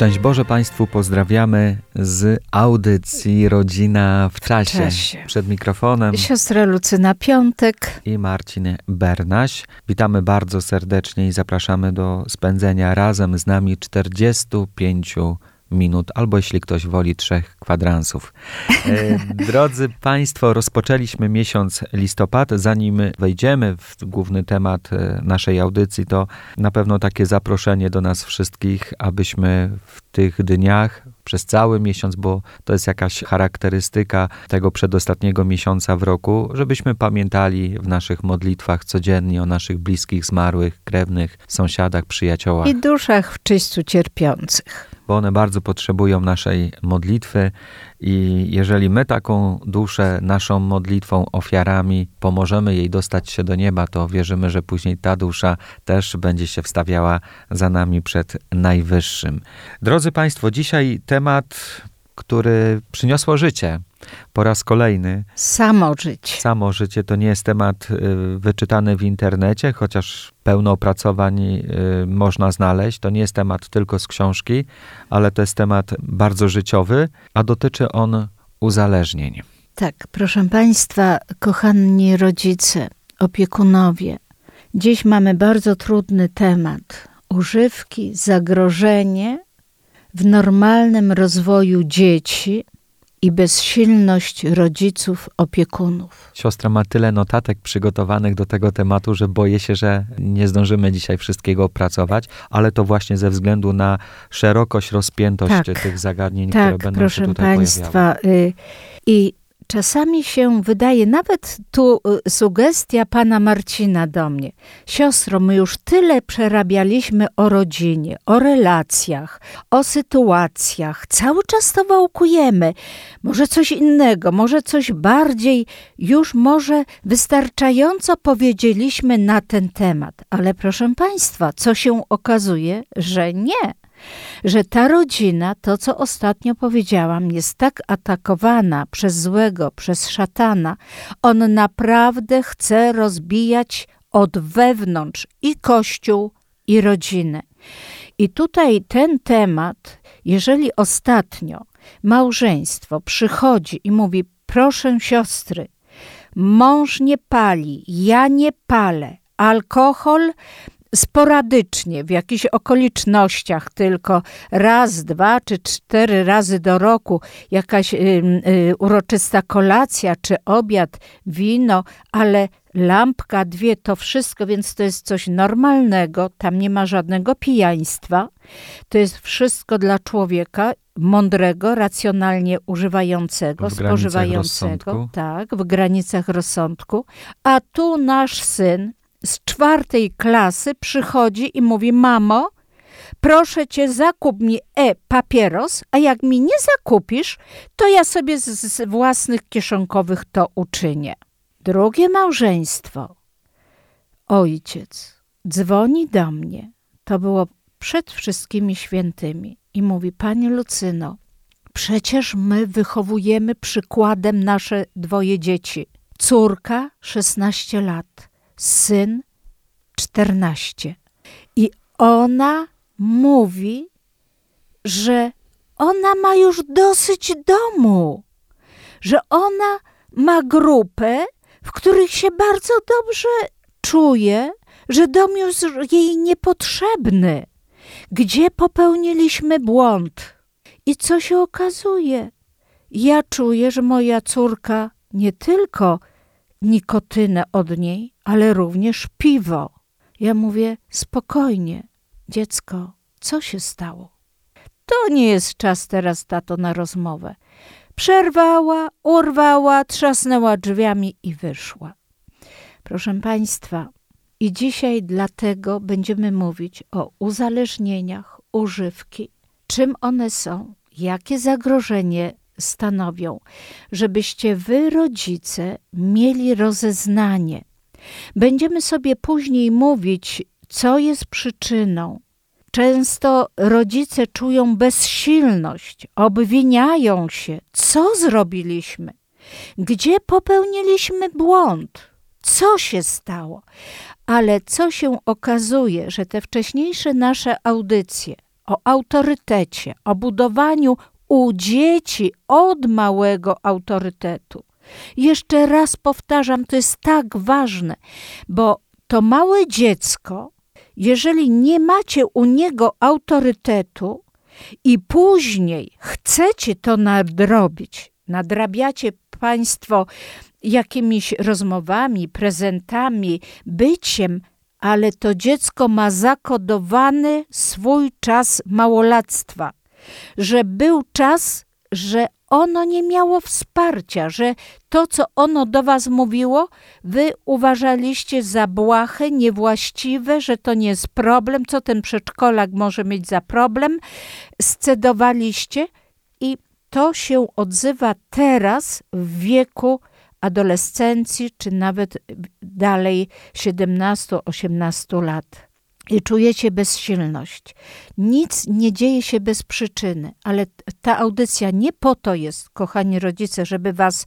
Szczęść Boże Państwu pozdrawiamy z audycji Rodzina w czasie. czasie. Przed mikrofonem Siostra Lucyna Piątek. i Marcin Bernaś. Witamy bardzo serdecznie i zapraszamy do spędzenia razem z nami 45 minut, albo jeśli ktoś woli, trzech kwadransów. E, Drodzy Państwo, rozpoczęliśmy miesiąc listopad. Zanim wejdziemy w główny temat e, naszej audycji, to na pewno takie zaproszenie do nas wszystkich, abyśmy w tych dniach, przez cały miesiąc, bo to jest jakaś charakterystyka tego przedostatniego miesiąca w roku, żebyśmy pamiętali w naszych modlitwach codziennie o naszych bliskich, zmarłych, krewnych, sąsiadach, przyjaciołach I duszach w czyściu cierpiących. Bo one bardzo potrzebują naszej modlitwy i jeżeli my taką duszę naszą modlitwą, ofiarami pomożemy jej dostać się do nieba, to wierzymy, że później ta dusza też będzie się wstawiała za nami przed Najwyższym. Drodzy Państwo, dzisiaj temat, który przyniosło życie po raz kolejny. Samo żyć. Samo życie to nie jest temat y, wyczytany w internecie, chociaż pełno opracowań y, można znaleźć. To nie jest temat tylko z książki, ale to jest temat bardzo życiowy, a dotyczy on uzależnień. Tak, proszę Państwa, kochani rodzice, opiekunowie. Dziś mamy bardzo trudny temat. Używki, zagrożenie w normalnym rozwoju dzieci i bezsilność rodziców, opiekunów. Siostra ma tyle notatek przygotowanych do tego tematu, że boję się, że nie zdążymy dzisiaj wszystkiego opracować, ale to właśnie ze względu na szerokość, rozpiętość Tak. tych zagadnień, które Tak, będą proszę się tutaj pojawiały. Państwa. Y, I czasami się wydaje, nawet tu y, sugestia pana Marcina do mnie. Siostro, my już tyle przerabialiśmy o rodzinie, o relacjach, o sytuacjach. Cały czas to wałkujemy. Może coś innego, może coś bardziej, już może wystarczająco powiedzieliśmy na ten temat. Ale proszę Państwa, co się okazuje, że nie że ta rodzina, to co ostatnio powiedziałam, jest tak atakowana przez złego, przez szatana. On naprawdę chce rozbijać od wewnątrz i kościół, i rodzinę. I tutaj ten temat, jeżeli ostatnio małżeństwo przychodzi i mówi: Proszę siostry, mąż nie pali, ja nie palę, alkohol sporadycznie, w jakichś okolicznościach tylko raz, dwa czy cztery razy do roku jakaś y, y, uroczysta kolacja czy obiad, wino, ale lampka, dwie, to wszystko, więc to jest coś normalnego, tam nie ma żadnego pijaństwa. To jest wszystko dla człowieka mądrego, racjonalnie używającego, W spożywającego, tak, w granicach rozsądku. A tu nasz syn z czwartej klasy przychodzi i mówi: Mamo, proszę cię, zakup mi e papieros, a jak mi nie zakupisz, to ja sobie z, z własnych kieszonkowych to uczynię. Drugie małżeństwo. Ojciec dzwoni do mnie. To było przed wszystkimi świętymi i mówi: Pani Lucyno, przecież my wychowujemy przykładem nasze dwoje dzieci. Córka 16 lat, syn 14. I ona mówi, że ona ma już dosyć domu, że ona ma grupę, w których się bardzo dobrze czuje, że dom już jej niepotrzebny. Gdzie popełniliśmy błąd? I co się okazuje? Ja czuję, że moja córka nie tylko nikotynę od niej, ale również piwo. Ja mówię spokojnie, dziecko, co się stało? To nie jest czas teraz, tato, na rozmowę. Przerwała, urwała, trzasnęła drzwiami i wyszła. Proszę Państwa, i dzisiaj dlatego będziemy mówić o uzależnieniach, używki, czym one są, jakie zagrożenie stanowią, żebyście wy, rodzice, mieli rozeznanie. Będziemy sobie później mówić, co jest przyczyną. Często rodzice czują bezsilność, obwiniają się, co zrobiliśmy, gdzie popełniliśmy błąd, co się stało. Ale co się okazuje, że te wcześniejsze nasze audycje o autorytecie, o budowaniu u dzieci od małego autorytetu. Jeszcze raz powtarzam, to jest tak ważne, bo to małe dziecko, jeżeli nie macie u niego autorytetu i później chcecie to nadrobić, nadrabiacie Państwo jakimiś rozmowami, prezentami, byciem, ale to dziecko ma zakodowany swój czas małolactwa, że był czas, że ono nie miało wsparcia, że to, co ono do was mówiło, wy uważaliście za błahe, niewłaściwe, że to nie jest problem, co ten przedszkolak może mieć za problem, scedowaliście i to się odzywa teraz w wieku adolescencji, czy nawet dalej 17-18 lat. Czujecie bezsilność. Nic nie dzieje się bez przyczyny, ale ta audycja nie po to jest, kochani rodzice, żeby was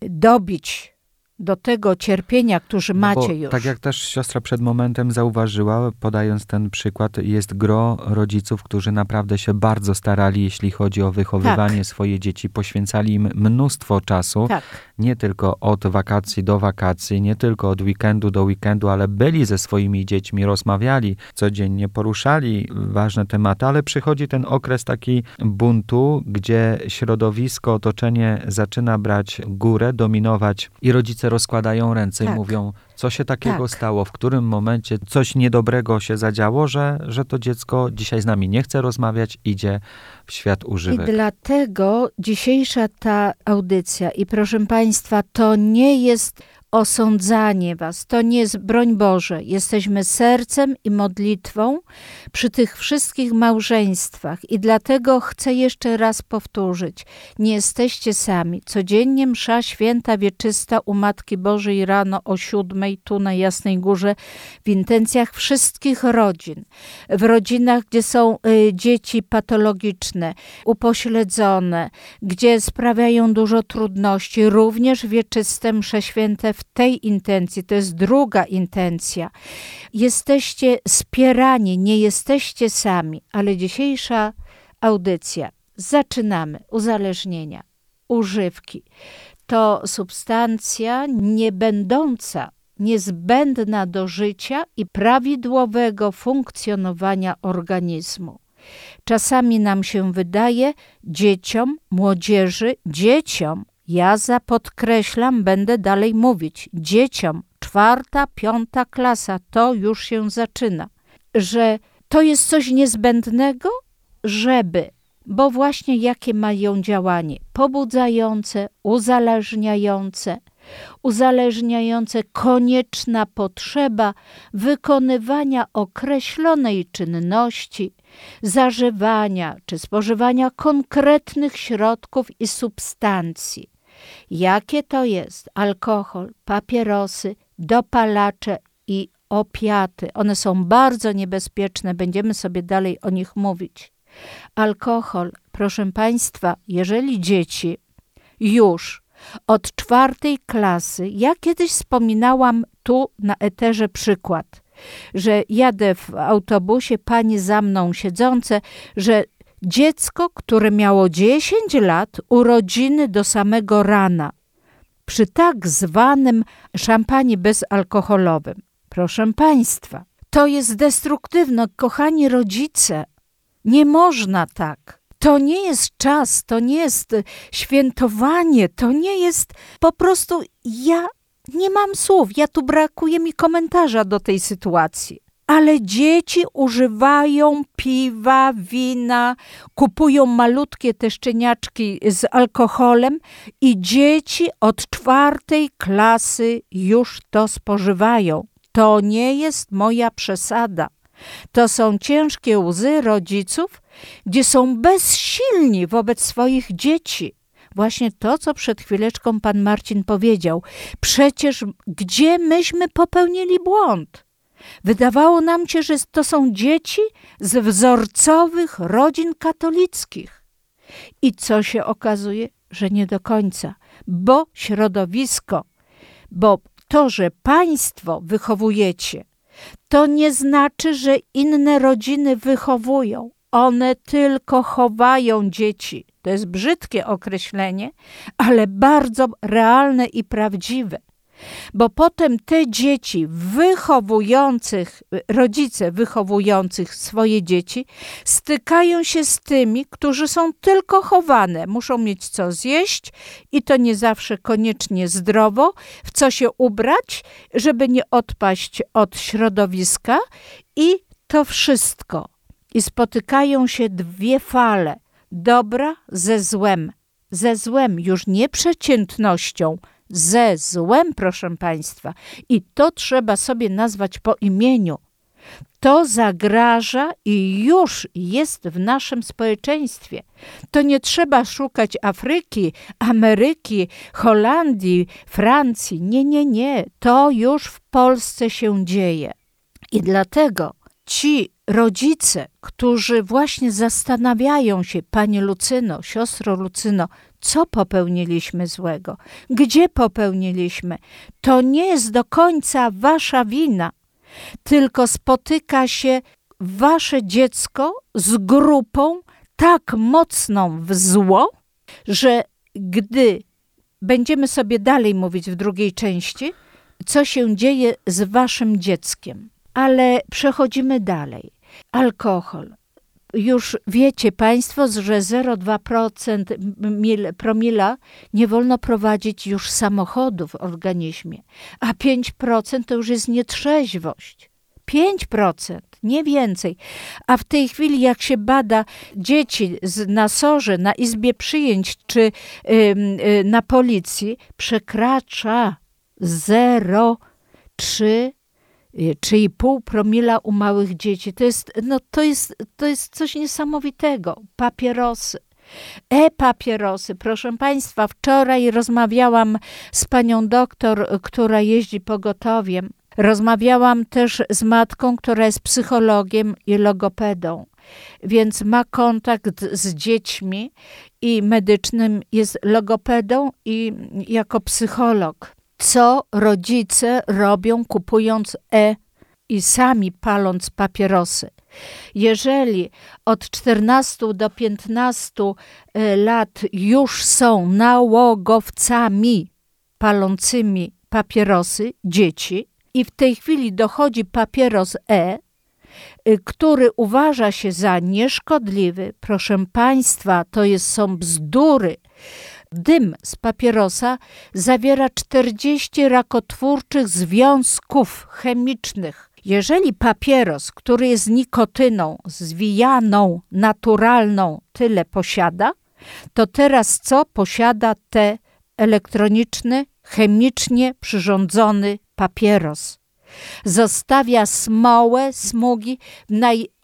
dobić do tego cierpienia, którzy no macie już. Tak jak też siostra przed momentem zauważyła, podając ten przykład, jest gro rodziców, którzy naprawdę się bardzo starali, jeśli chodzi o wychowywanie tak. swoje dzieci, poświęcali im mnóstwo czasu, tak. nie tylko od wakacji do wakacji, nie tylko od weekendu do weekendu, ale byli ze swoimi dziećmi, rozmawiali codziennie, poruszali ważne tematy, ale przychodzi ten okres taki buntu, gdzie środowisko, otoczenie zaczyna brać górę, dominować i rodzice rozkładają ręce tak. i mówią, co się takiego tak. stało, w którym momencie coś niedobrego się zadziało, że, że to dziecko dzisiaj z nami nie chce rozmawiać, idzie w świat używek. I dlatego dzisiejsza ta audycja i proszę Państwa, to nie jest osądzanie was. To nie jest broń Boże. Jesteśmy sercem i modlitwą przy tych wszystkich małżeństwach. I dlatego chcę jeszcze raz powtórzyć. Nie jesteście sami. Codziennie msza święta wieczysta u Matki Bożej rano o siódmej tu na Jasnej Górze w intencjach wszystkich rodzin. W rodzinach, gdzie są y, dzieci patologiczne, upośledzone, gdzie sprawiają dużo trudności, również wieczyste msze święte w tej intencji, to jest druga intencja. Jesteście wspierani, nie jesteście sami, ale dzisiejsza audycja, zaczynamy uzależnienia, używki. To substancja niebędąca niezbędna do życia i prawidłowego funkcjonowania organizmu. Czasami nam się wydaje, dzieciom, młodzieży, dzieciom ja zapodkreślam, będę dalej mówić. Dzieciom, czwarta, piąta klasa, to już się zaczyna, że to jest coś niezbędnego, żeby, bo właśnie jakie mają działanie? Pobudzające, uzależniające, uzależniające konieczna potrzeba wykonywania określonej czynności, zażywania czy spożywania konkretnych środków i substancji Jakie to jest alkohol, papierosy, dopalacze i opiaty? One są bardzo niebezpieczne, będziemy sobie dalej o nich mówić. Alkohol, proszę Państwa, jeżeli dzieci już od czwartej klasy, ja kiedyś wspominałam tu na eterze przykład, że jadę w autobusie, pani za mną siedzące, że Dziecko, które miało 10 lat, urodziny do samego rana, przy tak zwanym szampanie bezalkoholowym. Proszę Państwa, to jest destruktywne. Kochani rodzice, nie można tak. To nie jest czas, to nie jest świętowanie, to nie jest po prostu ja nie mam słów. Ja tu brakuje mi komentarza do tej sytuacji ale dzieci używają piwa, wina, kupują malutkie te szczeniaczki z alkoholem i dzieci od czwartej klasy już to spożywają. To nie jest moja przesada. To są ciężkie łzy rodziców, gdzie są bezsilni wobec swoich dzieci. Właśnie to, co przed chwileczką pan Marcin powiedział. Przecież gdzie myśmy popełnili błąd? Wydawało nam się, że to są dzieci z wzorcowych rodzin katolickich. I co się okazuje? Że nie do końca, bo środowisko, bo to, że państwo wychowujecie, to nie znaczy, że inne rodziny wychowują. One tylko chowają dzieci. To jest brzydkie określenie, ale bardzo realne i prawdziwe bo potem te dzieci wychowujących, rodzice wychowujących swoje dzieci, stykają się z tymi, którzy są tylko chowane. Muszą mieć co zjeść i to nie zawsze koniecznie zdrowo, w co się ubrać, żeby nie odpaść od środowiska i to wszystko. I spotykają się dwie fale dobra ze złem. Ze złem, już nie przeciętnością, ze złem, proszę Państwa. I to trzeba sobie nazwać po imieniu. To zagraża i już jest w naszym społeczeństwie. To nie trzeba szukać Afryki, Ameryki, Holandii, Francji. Nie, nie, nie. To już w Polsce się dzieje. I dlatego ci rodzice, którzy właśnie zastanawiają się, Panie Lucyno, siostro Lucyno, co popełniliśmy złego, gdzie popełniliśmy. To nie jest do końca wasza wina, tylko spotyka się wasze dziecko z grupą tak mocną w zło, że gdy będziemy sobie dalej mówić w drugiej części, co się dzieje z waszym dzieckiem. Ale przechodzimy dalej. Alkohol już wiecie Państwo, że 0,2% promila nie wolno prowadzić już samochodu w organizmie, a 5% to już jest nietrzeźwość. 5%, nie więcej. A w tej chwili, jak się bada dzieci na sorze, na izbie przyjęć czy y, na policji, przekracza 0,3 3,5 promila u małych dzieci. To jest, no, to jest, to jest coś niesamowitego. Papierosy. E-papierosy. Proszę Państwa, wczoraj rozmawiałam z panią doktor, która jeździ pogotowiem. Rozmawiałam też z matką, która jest psychologiem i logopedą, więc ma kontakt z dziećmi i medycznym jest logopedą i jako psycholog co rodzice robią kupując e i sami paląc papierosy. Jeżeli od 14 do 15 e, lat już są nałogowcami palącymi papierosy dzieci i w tej chwili dochodzi papieros E, y, który uważa się za nieszkodliwy, proszę Państwa, to jest, są bzdury. Dym z papierosa zawiera 40 rakotwórczych związków chemicznych. Jeżeli papieros, który jest nikotyną zwijaną, naturalną, tyle posiada, to teraz co posiada te elektroniczny, chemicznie przyrządzony papieros? Zostawia smołę, smugi,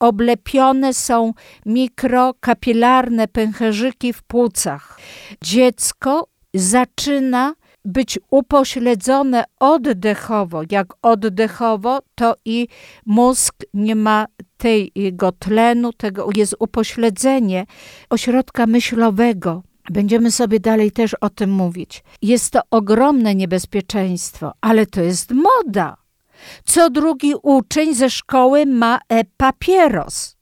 oblepione są mikrokapilarne pęcherzyki w płucach. Dziecko zaczyna być upośledzone oddechowo. Jak oddechowo, to i mózg nie ma tego tlenu, tego jest upośledzenie ośrodka myślowego. Będziemy sobie dalej też o tym mówić. Jest to ogromne niebezpieczeństwo, ale to jest moda. Co drugi uczeń ze szkoły ma e-papieros.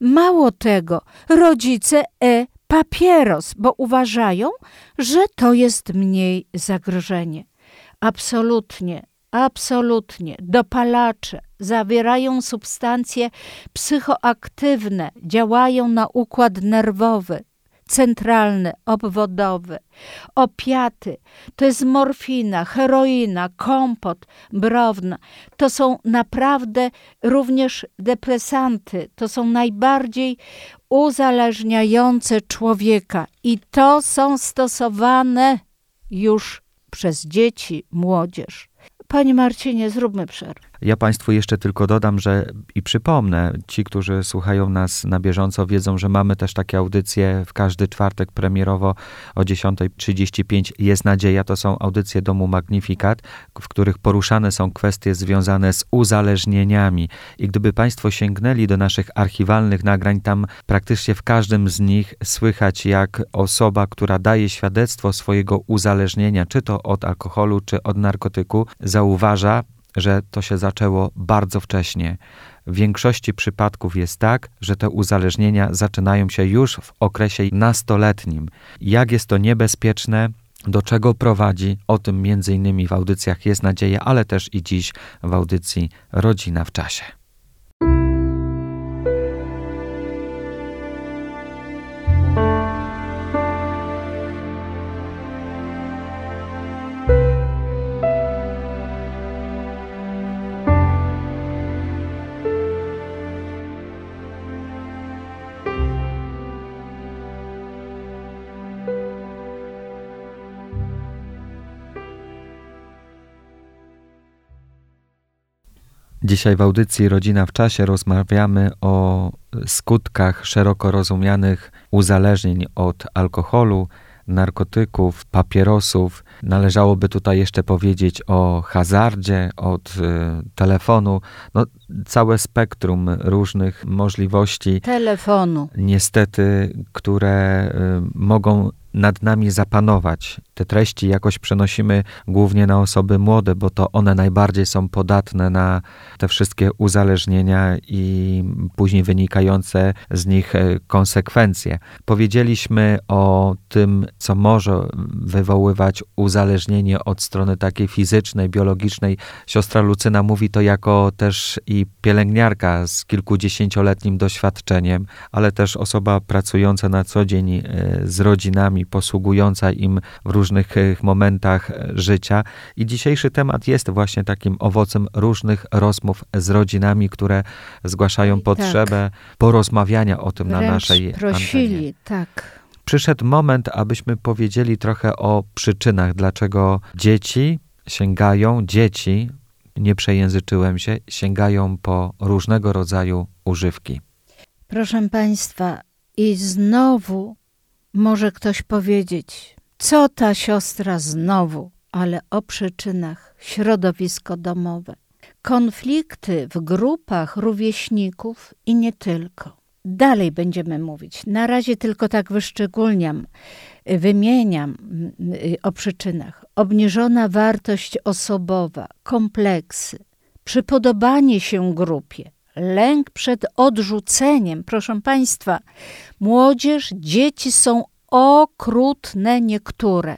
Mało tego, rodzice e-papieros, bo uważają, że to jest mniej zagrożenie. Absolutnie, absolutnie. Dopalacze zawierają substancje psychoaktywne, działają na układ nerwowy centralny, obwodowy, opiaty, to jest morfina, heroina, kompot, browna. To są naprawdę również depresanty, to są najbardziej uzależniające człowieka i to są stosowane już przez dzieci, młodzież. Panie Marcinie, zróbmy przerwę. Ja Państwu jeszcze tylko dodam, że i przypomnę, ci, którzy słuchają nas na bieżąco, wiedzą, że mamy też takie audycje w każdy czwartek premierowo o 10.35 Jest Nadzieja. To są audycje Domu Magnifikat, w których poruszane są kwestie związane z uzależnieniami. I gdyby Państwo sięgnęli do naszych archiwalnych nagrań, tam praktycznie w każdym z nich słychać, jak osoba, która daje świadectwo swojego uzależnienia, czy to od alkoholu, czy od narkotyku, zauważa, że to się zaczęło bardzo wcześnie. W większości przypadków jest tak, że te uzależnienia zaczynają się już w okresie nastoletnim. Jak jest to niebezpieczne, do czego prowadzi, o tym między innymi w audycjach jest nadzieja, ale też i dziś w audycji Rodzina w czasie. Dzisiaj w audycji Rodzina w Czasie rozmawiamy o skutkach szeroko rozumianych uzależnień od alkoholu, narkotyków, papierosów. Należałoby tutaj jeszcze powiedzieć o hazardzie, od y, telefonu. No, całe spektrum różnych możliwości. Telefonu. Niestety, które y, mogą nad nami zapanować. Te treści jakoś przenosimy głównie na osoby młode, bo to one najbardziej są podatne na te wszystkie uzależnienia i później wynikające z nich e, konsekwencje. Powiedzieliśmy o tym, co może wywoływać uzależnienie od strony takiej fizycznej, biologicznej. Siostra Lucyna mówi to jako też i pielęgniarka z kilkudziesięcioletnim doświadczeniem, ale też osoba pracująca na co dzień e, z rodzinami posługująca im w różnych e, momentach e, życia. I dzisiejszy temat jest właśnie takim owocem różnych rozmów z rodzinami, które zgłaszają tak. potrzebę tak. porozmawiania o tym Wręcz na naszej prosili, antenie. tak. Przyszedł moment, abyśmy powiedzieli trochę o przyczynach, dlaczego dzieci sięgają, dzieci, nie przejęzyczyłem się, sięgają po różnego rodzaju używki. Proszę Państwa, i znowu może ktoś powiedzieć, co ta siostra znowu, ale o przyczynach środowisko domowe. Konflikty w grupach rówieśników i nie tylko. Dalej będziemy mówić. Na razie tylko tak wyszczególniam, wymieniam y, o przyczynach. Obniżona wartość osobowa, kompleksy, przypodobanie się grupie, lęk przed odrzuceniem. Proszę Państwa, młodzież, dzieci są okrutne niektóre.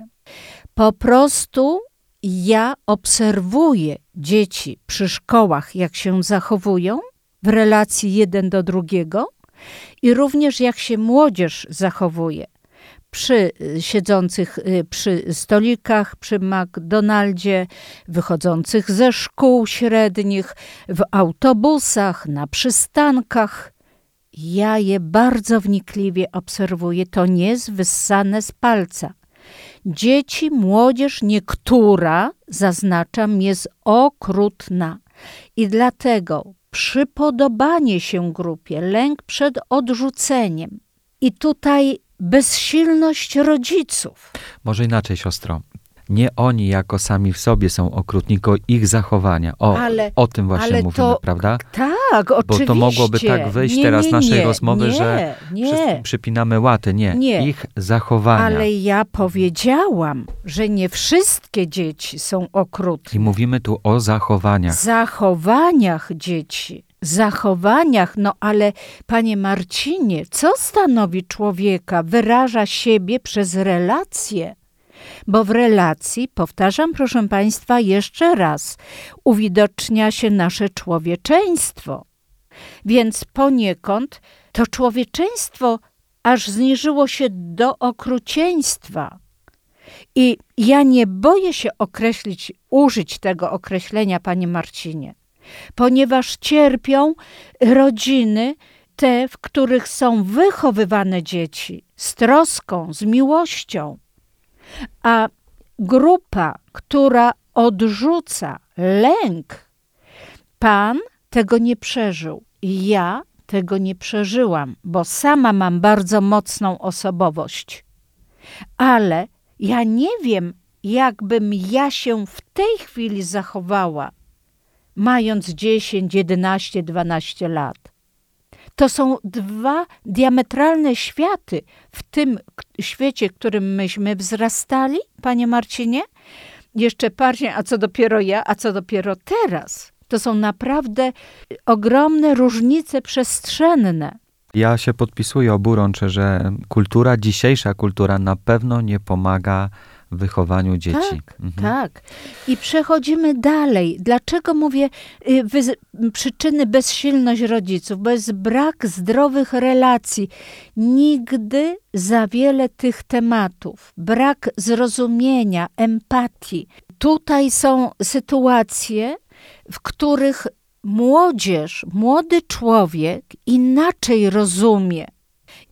Po prostu ja obserwuję dzieci przy szkołach, jak się zachowują w relacji jeden do drugiego i również jak się młodzież zachowuje przy y, siedzących y, przy stolikach, przy McDonaldzie, wychodzących ze szkół średnich, w autobusach, na przystankach. Ja je bardzo wnikliwie obserwuję, to nie jest wyssane z palca. Dzieci, młodzież, niektóra, zaznaczam, jest okrutna. I dlatego przypodobanie się grupie, lęk przed odrzuceniem. I tutaj bezsilność rodziców. Może inaczej, siostro. Nie oni jako sami w sobie są okrutni, tylko ich zachowania. O, ale, o tym właśnie mówimy, to, prawda? Tak, oczywiście. Bo to mogłoby tak wyjść nie, teraz nie, naszej nie, rozmowy, że nie. przypinamy łaty. Nie. nie, ich zachowania. Ale ja powiedziałam, że nie wszystkie dzieci są okrutne. I mówimy tu o zachowaniach. Zachowaniach dzieci zachowaniach, no ale panie Marcinie, co stanowi człowieka? Wyraża siebie przez relacje. Bo w relacji, powtarzam proszę Państwa jeszcze raz, uwidocznia się nasze człowieczeństwo. Więc poniekąd to człowieczeństwo aż zniżyło się do okrucieństwa. I ja nie boję się określić, użyć tego określenia, panie Marcinie ponieważ cierpią rodziny, te, w których są wychowywane dzieci z troską, z miłością. A grupa, która odrzuca lęk, Pan tego nie przeżył. Ja tego nie przeżyłam, bo sama mam bardzo mocną osobowość. Ale ja nie wiem, jakbym ja się w tej chwili zachowała, mając 10, 11, 12 lat. To są dwa diametralne światy w tym świecie, w którym myśmy wzrastali, panie Marcinie. Jeszcze bardziej, a co dopiero ja, a co dopiero teraz. To są naprawdę ogromne różnice przestrzenne. Ja się podpisuję oburącze, że kultura, dzisiejsza kultura na pewno nie pomaga wychowaniu dzieci. Tak, mhm. tak. I przechodzimy dalej. Dlaczego mówię y, przyczyny bezsilność rodziców? Jest brak zdrowych relacji. Nigdy za wiele tych tematów. Brak zrozumienia, empatii. Tutaj są sytuacje, w których młodzież, młody człowiek inaczej rozumie,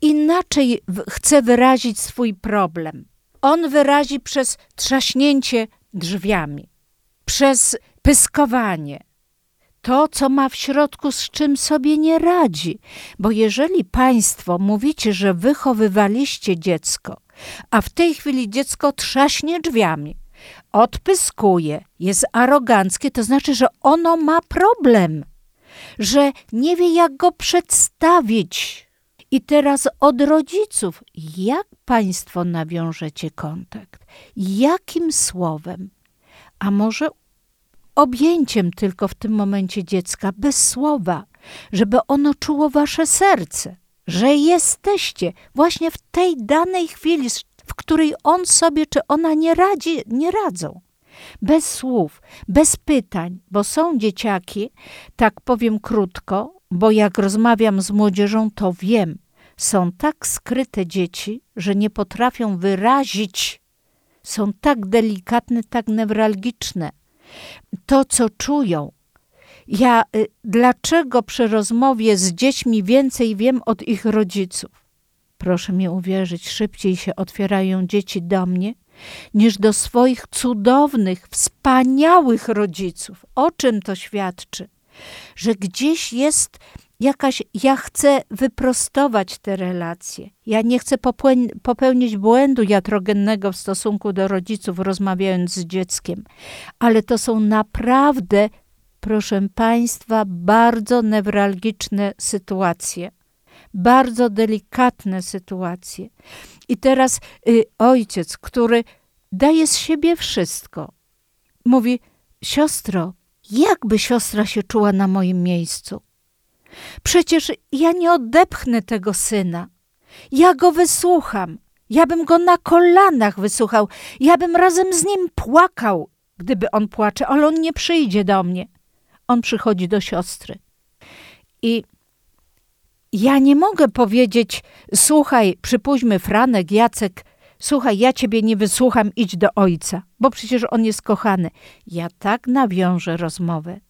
inaczej chce wyrazić swój problem. On wyrazi przez trzaśnięcie drzwiami, przez pyskowanie. To, co ma w środku, z czym sobie nie radzi. Bo jeżeli państwo mówicie, że wychowywaliście dziecko, a w tej chwili dziecko trzaśnie drzwiami, odpyskuje, jest aroganckie, to znaczy, że ono ma problem, że nie wie, jak go przedstawić. I teraz od rodziców, jak Państwo nawiążecie kontakt? Jakim słowem? A może objęciem tylko w tym momencie dziecka, bez słowa, żeby ono czuło Wasze serce, że jesteście właśnie w tej danej chwili, w której on sobie czy ona nie radzi, nie radzą. Bez słów, bez pytań, bo są dzieciaki, tak powiem krótko, bo jak rozmawiam z młodzieżą, to wiem, są tak skryte dzieci, że nie potrafią wyrazić, są tak delikatne, tak newralgiczne. To, co czują. Ja y, dlaczego przy rozmowie z dziećmi więcej wiem od ich rodziców? proszę mi uwierzyć, szybciej się otwierają dzieci do mnie niż do swoich cudownych, wspaniałych rodziców. O czym to świadczy? Że gdzieś jest jakaś, ja chcę wyprostować te relacje. Ja nie chcę popełnić błędu jatrogennego w stosunku do rodziców, rozmawiając z dzieckiem, ale to są naprawdę, proszę Państwa, bardzo newralgiczne sytuacje bardzo delikatne sytuacje. I teraz y, ojciec, który daje z siebie wszystko, mówi: Siostro, jakby siostra się czuła na moim miejscu? Przecież ja nie odepchnę tego syna. Ja go wysłucham. Ja bym go na kolanach wysłuchał. Ja bym razem z nim płakał, gdyby on płacze, ale on nie przyjdzie do mnie. On przychodzi do siostry. I ja nie mogę powiedzieć, słuchaj, przypuśćmy Franek, Jacek, słuchaj, ja ciebie nie wysłucham, idź do ojca, bo przecież on jest kochany. Ja tak nawiążę rozmowę.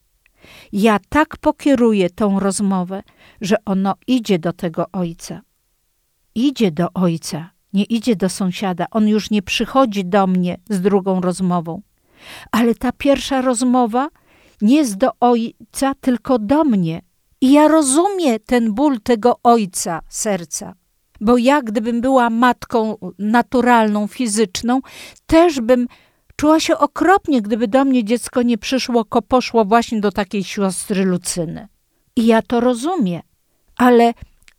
Ja tak pokieruję tą rozmowę, że ono idzie do tego ojca. Idzie do ojca, nie idzie do sąsiada. On już nie przychodzi do mnie z drugą rozmową. Ale ta pierwsza rozmowa nie jest do ojca, tylko do mnie. I ja rozumiem ten ból tego ojca serca, bo ja, gdybym była matką naturalną, fizyczną, też bym czuła się okropnie, gdyby do mnie dziecko nie przyszło, ko poszło właśnie do takiej siostry Lucyny. I ja to rozumiem, ale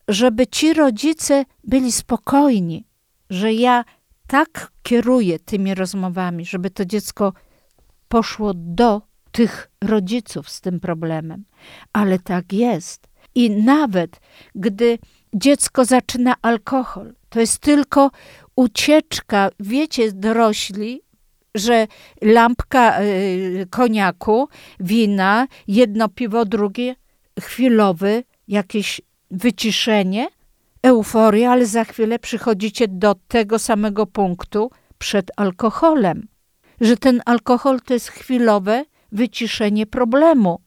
żeby ci rodzice byli spokojni, że ja tak kieruję tymi rozmowami, żeby to dziecko poszło do tych rodziców z tym problemem. Ale tak jest. I nawet gdy dziecko zaczyna alkohol, to jest tylko ucieczka. Wiecie, dorośli, że lampka y, koniaku, wina, jedno piwo, drugie, chwilowy, jakieś wyciszenie, euforia, ale za chwilę przychodzicie do tego samego punktu przed alkoholem. Że ten alkohol to jest chwilowe wyciszenie problemu,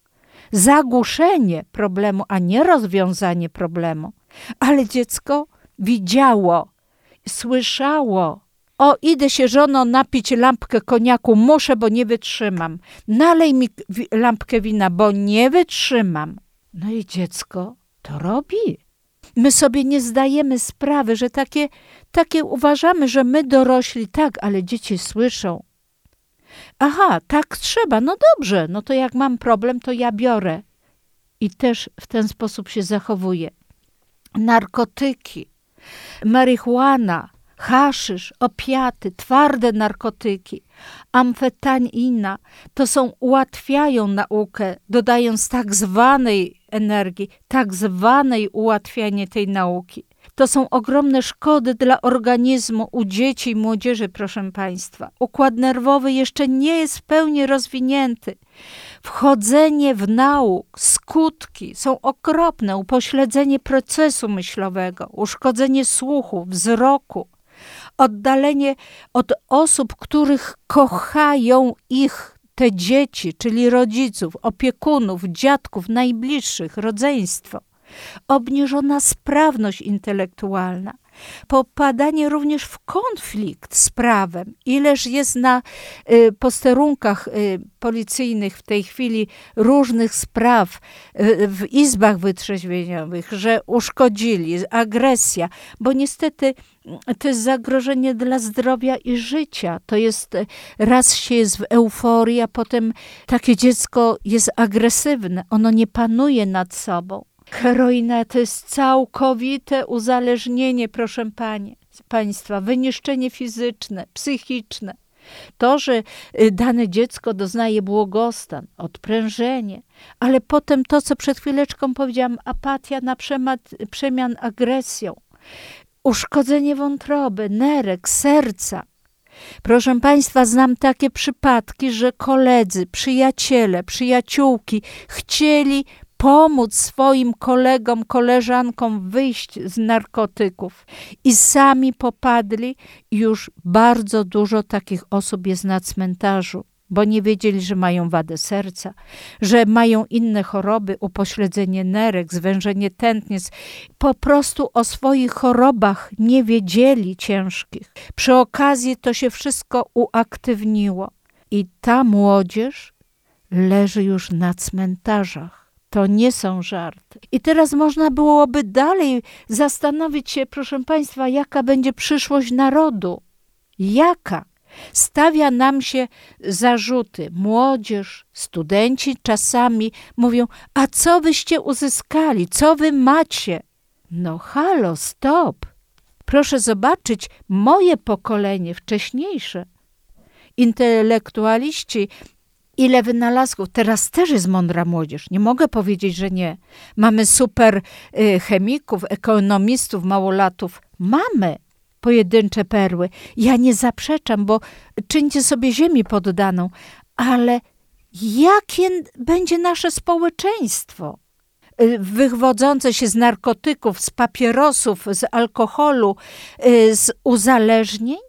zagłuszenie problemu, a nie rozwiązanie problemu. Ale dziecko widziało, słyszało O, idę się żono napić lampkę koniaku, muszę, bo nie wytrzymam. Nalej mi lampkę wina, bo nie wytrzymam. No i dziecko to robi. My sobie nie zdajemy sprawy, że takie, takie uważamy, że my dorośli tak, ale dzieci słyszą. Aha, tak trzeba, no dobrze, no to jak mam problem, to ja biorę. I też w ten sposób się zachowuje. Narkotyki, marihuana, haszysz, opiaty, twarde narkotyki, amfetamina, to są, ułatwiają naukę, dodając tak zwanej energii, tak zwanej ułatwianie tej nauki. To są ogromne szkody dla organizmu u dzieci i młodzieży, proszę Państwa. Układ nerwowy jeszcze nie jest w pełni rozwinięty. Wchodzenie w nauk, skutki są okropne. Upośledzenie procesu myślowego, uszkodzenie słuchu, wzroku, oddalenie od osób, których kochają ich te dzieci, czyli rodziców, opiekunów, dziadków, najbliższych, rodzeństwo obniżona sprawność intelektualna, popadanie również w konflikt z prawem. Ileż jest na y, posterunkach y, policyjnych w tej chwili różnych spraw y, w izbach wytrzeźwieniowych, że uszkodzili, agresja, bo niestety to jest zagrożenie dla zdrowia i życia. To jest, raz się jest w euforii, a potem takie dziecko jest agresywne, ono nie panuje nad sobą. Heroina to jest całkowite uzależnienie, proszę panie, państwa, wyniszczenie fizyczne, psychiczne. To, że y, dane dziecko doznaje błogostan, odprężenie, ale potem to, co przed chwileczką powiedziałam, apatia na przemian agresją, uszkodzenie wątroby, nerek, serca. Proszę Państwa, znam takie przypadki, że koledzy, przyjaciele, przyjaciółki chcieli pomóc swoim kolegom, koleżankom wyjść z narkotyków i sami popadli. Już bardzo dużo takich osób jest na cmentarzu, bo nie wiedzieli, że mają wadę serca, że mają inne choroby, upośledzenie nerek, zwężenie tętnic. Po prostu o swoich chorobach nie wiedzieli ciężkich. Przy okazji to się wszystko uaktywniło. I ta młodzież leży już na cmentarzach to nie są żarty. I teraz można byłoby dalej zastanowić się, proszę Państwa, jaka będzie przyszłość narodu. Jaka? Stawia nam się zarzuty. Młodzież, studenci czasami mówią: A co wyście uzyskali? Co wy macie? No, halo, stop. Proszę zobaczyć moje pokolenie wcześniejsze. Intelektualiści ile wynalazków. Teraz też jest mądra młodzież. Nie mogę powiedzieć, że nie. Mamy super y, chemików, ekonomistów, małolatów. Mamy pojedyncze perły. Ja nie zaprzeczam, bo czyńcie sobie ziemi poddaną, ale jakie będzie nasze społeczeństwo? Y, wywodzące się z narkotyków, z papierosów, z alkoholu, y, z uzależnień?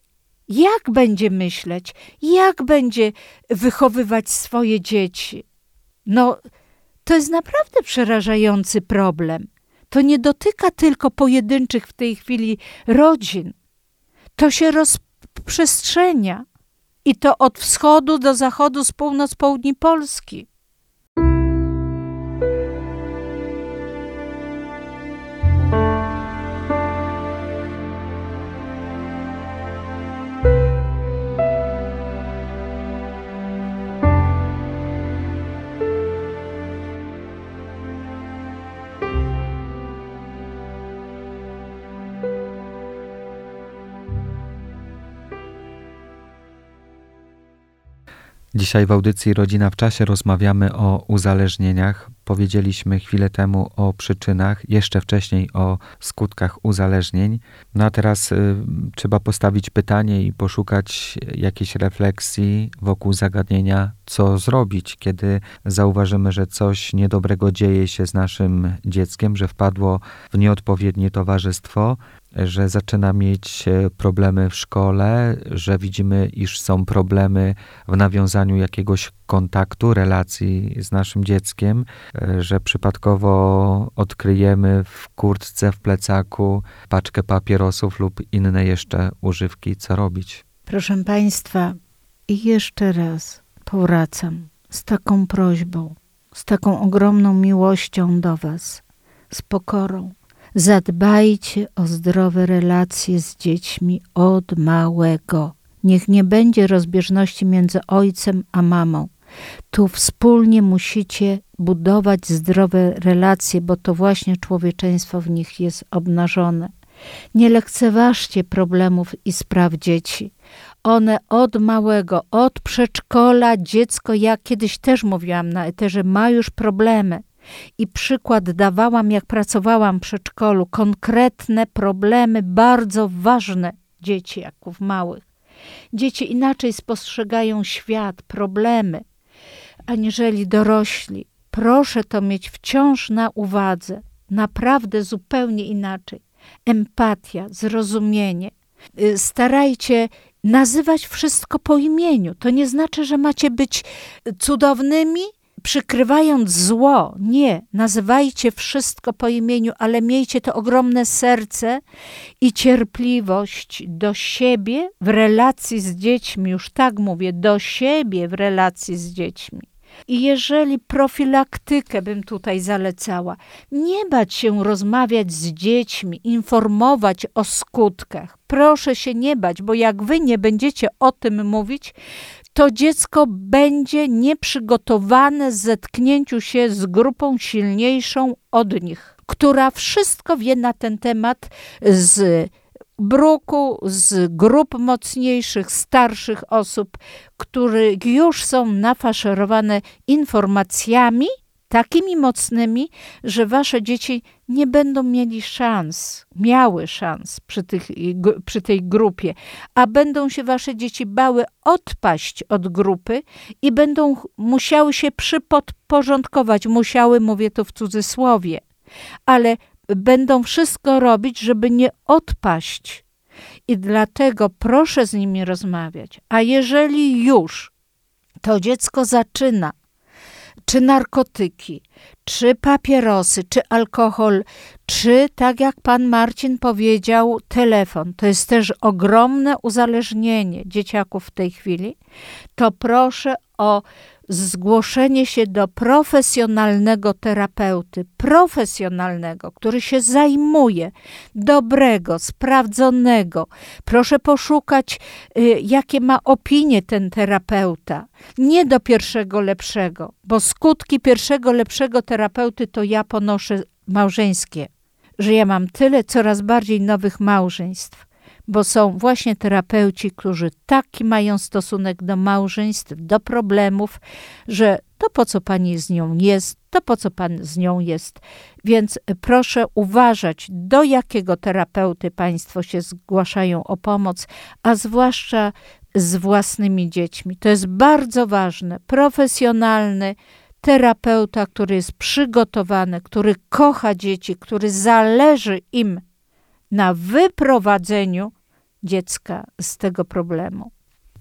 Jak będzie myśleć, jak będzie wychowywać swoje dzieci. No, to jest naprawdę przerażający problem. To nie dotyka tylko pojedynczych w tej chwili rodzin. To się rozprzestrzenia. I to od wschodu do zachodu, z północ, południ Polski. Dzisiaj w audycji Rodzina w Czasie rozmawiamy o uzależnieniach. Powiedzieliśmy chwilę temu o przyczynach, jeszcze wcześniej o skutkach uzależnień. No a teraz y, trzeba postawić pytanie i poszukać jakiejś refleksji wokół zagadnienia, co zrobić, kiedy zauważymy, że coś niedobrego dzieje się z naszym dzieckiem, że wpadło w nieodpowiednie towarzystwo że zaczyna mieć e, problemy w szkole, że widzimy, iż są problemy w nawiązaniu jakiegoś kontaktu, relacji z naszym dzieckiem, e, że przypadkowo odkryjemy w kurtce, w plecaku paczkę papierosów lub inne jeszcze używki, co robić. Proszę Państwa, i jeszcze raz powracam z taką prośbą, z taką ogromną miłością do Was, z pokorą. Zadbajcie o zdrowe relacje z dziećmi od małego. Niech nie będzie rozbieżności między ojcem a mamą. Tu wspólnie musicie budować zdrowe relacje, bo to właśnie człowieczeństwo w nich jest obnażone. Nie lekceważcie problemów i spraw dzieci. One od małego, od przedszkola, dziecko, ja kiedyś też mówiłam na eterze, ma już problemy. I przykład dawałam, jak pracowałam w przedszkolu, konkretne problemy, bardzo ważne dzieci, jaków małych. Dzieci inaczej spostrzegają świat, problemy, aniżeli dorośli. Proszę to mieć wciąż na uwadze, naprawdę zupełnie inaczej. Empatia, zrozumienie. Y, starajcie nazywać wszystko po imieniu. To nie znaczy, że macie być cudownymi, przykrywając zło. Nie, nazywajcie wszystko po imieniu, ale miejcie to ogromne serce i cierpliwość do siebie w relacji z dziećmi. Już tak mówię, do siebie w relacji z dziećmi. I jeżeli profilaktykę bym tutaj zalecała, nie bać się rozmawiać z dziećmi, informować o skutkach. Proszę się nie bać, bo jak wy nie będziecie o tym mówić, to dziecko będzie nieprzygotowane zetknięciu się z grupą silniejszą od nich, która wszystko wie na ten temat z bruku, z grup mocniejszych, starszych osób, które już są nafaszerowane informacjami takimi mocnymi, że wasze dzieci nie będą mieli szans, miały szans przy, tych, przy tej grupie, a będą się wasze dzieci bały odpaść od grupy i będą musiały się przypodporządkować. Musiały, mówię to w cudzysłowie, ale będą wszystko robić, żeby nie odpaść. I dlatego proszę z nimi rozmawiać. A jeżeli już to dziecko zaczyna, czy narkotyki, czy papierosy, czy alkohol, czy tak jak pan Marcin powiedział, telefon, to jest też ogromne uzależnienie dzieciaków w tej chwili, to proszę o zgłoszenie się do profesjonalnego terapeuty, profesjonalnego, który się zajmuje, dobrego, sprawdzonego. Proszę poszukać, y, jakie ma opinie ten terapeuta. Nie do pierwszego lepszego, bo skutki pierwszego lepszego terapeuty to ja ponoszę małżeńskie, że ja mam tyle coraz bardziej nowych małżeństw bo są właśnie terapeuci, którzy taki mają stosunek do małżeństw, do problemów, że to po co pani z nią jest, to po co pan z nią jest. Więc proszę uważać, do jakiego terapeuty państwo się zgłaszają o pomoc, a zwłaszcza z własnymi dziećmi. To jest bardzo ważne. Profesjonalny terapeuta, który jest przygotowany, który kocha dzieci, który zależy im na wyprowadzeniu dziecka z tego problemu.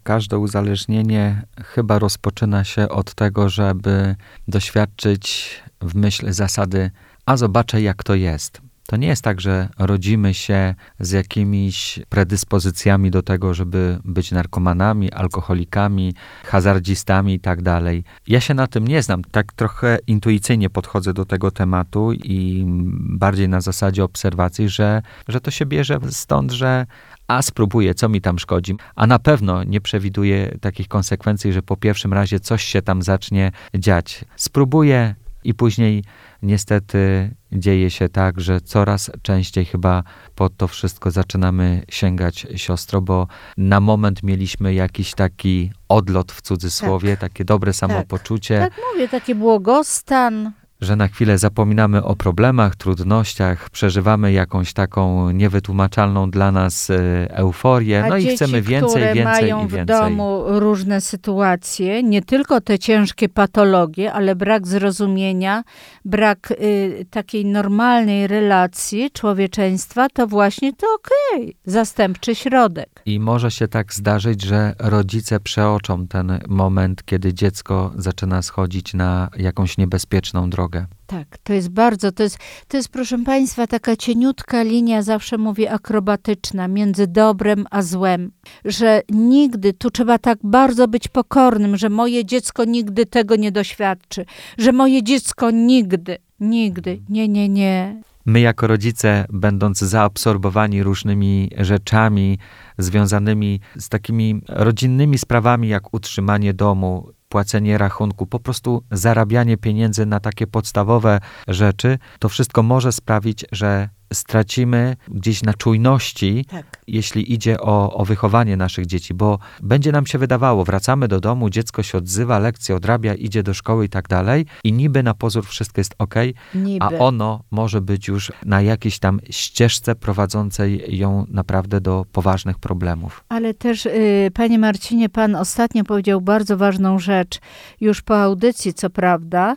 Każde uzależnienie chyba rozpoczyna się od tego, żeby doświadczyć w myśl zasady, a zobaczę jak to jest. To nie jest tak, że rodzimy się z jakimiś predyspozycjami do tego, żeby być narkomanami, alkoholikami, hazardzistami tak dalej. Ja się na tym nie znam. Tak trochę intuicyjnie podchodzę do tego tematu i bardziej na zasadzie obserwacji, że, że to się bierze stąd, że a spróbuję, co mi tam szkodzi, a na pewno nie przewiduję takich konsekwencji, że po pierwszym razie coś się tam zacznie dziać. Spróbuję i później niestety dzieje się tak, że coraz częściej chyba po to wszystko zaczynamy sięgać siostro, bo na moment mieliśmy jakiś taki odlot w cudzysłowie, tak. takie dobre samopoczucie. Tak, tak mówię, taki błogostan, że na chwilę zapominamy o problemach, trudnościach, przeżywamy jakąś taką niewytłumaczalną dla nas e, euforię, A no dzieci, i chcemy więcej, które więcej mają i więcej. w domu różne sytuacje, nie tylko te ciężkie patologie, ale brak zrozumienia, brak y, takiej normalnej relacji człowieczeństwa, to właśnie to okej, zastępczy środek. I może się tak zdarzyć, że rodzice przeoczą ten moment, kiedy dziecko zaczyna schodzić na jakąś niebezpieczną drogę. Tak, to jest bardzo, to jest, to jest proszę Państwa taka cieniutka linia, zawsze mówię akrobatyczna, między dobrem a złem, że nigdy, tu trzeba tak bardzo być pokornym, że moje dziecko nigdy tego nie doświadczy, że moje dziecko nigdy, nigdy, nie, nie, nie. My, jako rodzice, będąc zaabsorbowani różnymi rzeczami związanymi z takimi rodzinnymi sprawami, jak utrzymanie domu, płacenie rachunku, po prostu zarabianie pieniędzy na takie podstawowe rzeczy, to wszystko może sprawić, że stracimy gdzieś na czujności, Tak. jeśli idzie o, o wychowanie naszych dzieci, bo będzie nam się wydawało, wracamy do domu, dziecko się odzywa, lekcje odrabia, idzie do szkoły i tak dalej, i niby na pozór wszystko jest ok, Niby. a ono może być już na jakiejś tam ścieżce prowadzącej ją naprawdę do poważnych problemów. Ale też, y, panie Marcinie, pan ostatnio powiedział bardzo ważną rzecz, już po audycji, co prawda,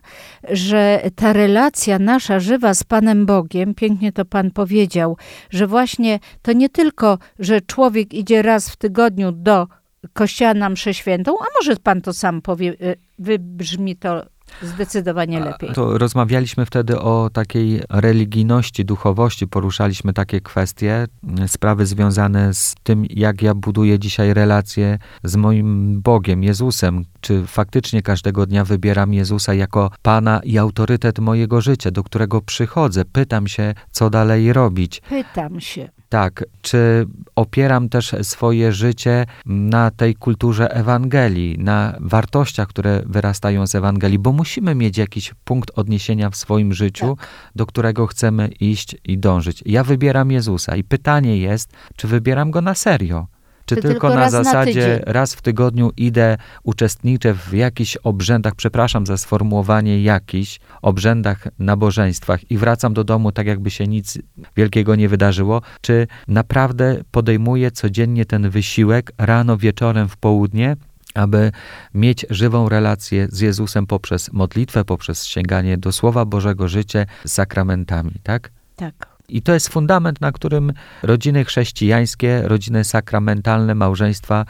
że ta relacja nasza żywa z Panem Bogiem, pięknie to pan powiedział, że właśnie to nie tylko, że człowiek idzie raz w tygodniu do kościoła na mszę świętą, a może pan to sam powie, y, wybrzmi to zdecydowanie lepiej. To rozmawialiśmy wtedy o takiej religijności, duchowości, poruszaliśmy takie kwestie, m, sprawy związane z tym, jak ja buduję dzisiaj relacje z moim Bogiem, Jezusem. Czy faktycznie każdego dnia wybieram Jezusa jako Pana i autorytet mojego życia, do którego przychodzę, pytam się, co dalej robić. Pytam się. Tak, czy opieram też swoje życie na tej kulturze Ewangelii, na wartościach, które wyrastają z Ewangelii, bo musimy mieć jakiś punkt odniesienia w swoim życiu, do którego chcemy iść i dążyć. Ja wybieram Jezusa i pytanie jest, czy wybieram go na serio? Czy, Czy tylko, na na zasadzie tydzień? raz w tygodniu idę, uczestniczę w jakichś obrzędach, przepraszam za sformułowanie jakichś obrzędach, nabożeństwach i wracam do domu tak, jakby się nic wielkiego nie wydarzyło? Czy naprawdę podejmuję codziennie ten wysiłek rano, wieczorem, w południe? aby mieć żywą relację z Jezusem poprzez modlitwę, poprzez sięganie do Słowa Bożego, życie z sakramentami, tak? Tak. I to jest fundament, na którym rodziny chrześcijańskie, rodziny sakramentalne, małżeństwa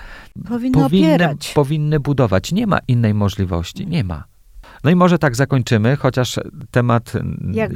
powinny, opierać. powinny budować. Nie ma innej możliwości, nie ma. No i może tak zakończymy, chociaż temat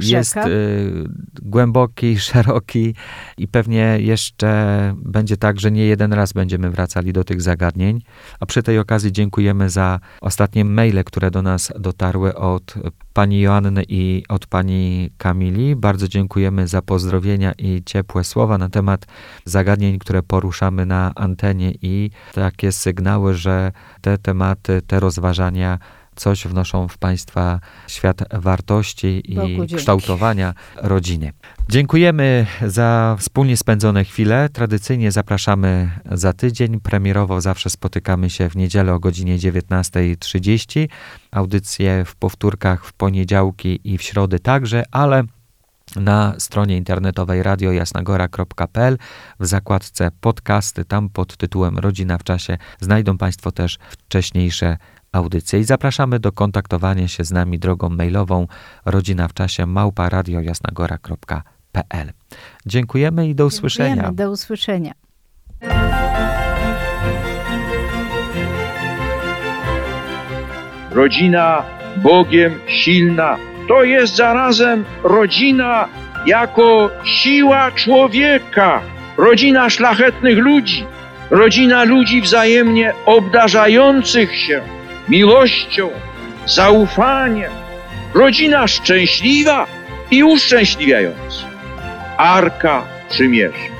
jest y, głęboki, szeroki i pewnie jeszcze będzie tak, że nie jeden raz będziemy wracali do tych zagadnień. A przy tej okazji dziękujemy za ostatnie maile, które do nas dotarły od pani Joanny i od pani Kamili. Bardzo dziękujemy za pozdrowienia i ciepłe słowa na temat zagadnień, które poruszamy na antenie i takie sygnały, że te tematy, te rozważania coś wnoszą w Państwa świat wartości Bogu i dzięki. kształtowania rodziny. Dziękujemy za wspólnie spędzone chwile. Tradycyjnie zapraszamy za tydzień. Premierowo zawsze spotykamy się w niedzielę o godzinie 19.30. Audycje w powtórkach w poniedziałki i w środy także, ale na stronie internetowej radiojasnagora.pl w zakładce podcasty, tam pod tytułem Rodzina w czasie znajdą Państwo też wcześniejsze audycje i zapraszamy do kontaktowania się z nami drogą mailową rodzina w czasie małpa radiojasnagora.pl. Dziękujemy i do usłyszenia. Dziękujemy. Do usłyszenia. rodzina Bogiem silna. To jest zarazem rodzina jako siła człowieka, rodzina szlachetnych ludzi, rodzina ludzi wzajemnie obdarzających się miłością, zaufaniem, rodzina szczęśliwa i uszczęśliwiająca. Arka Przymierza.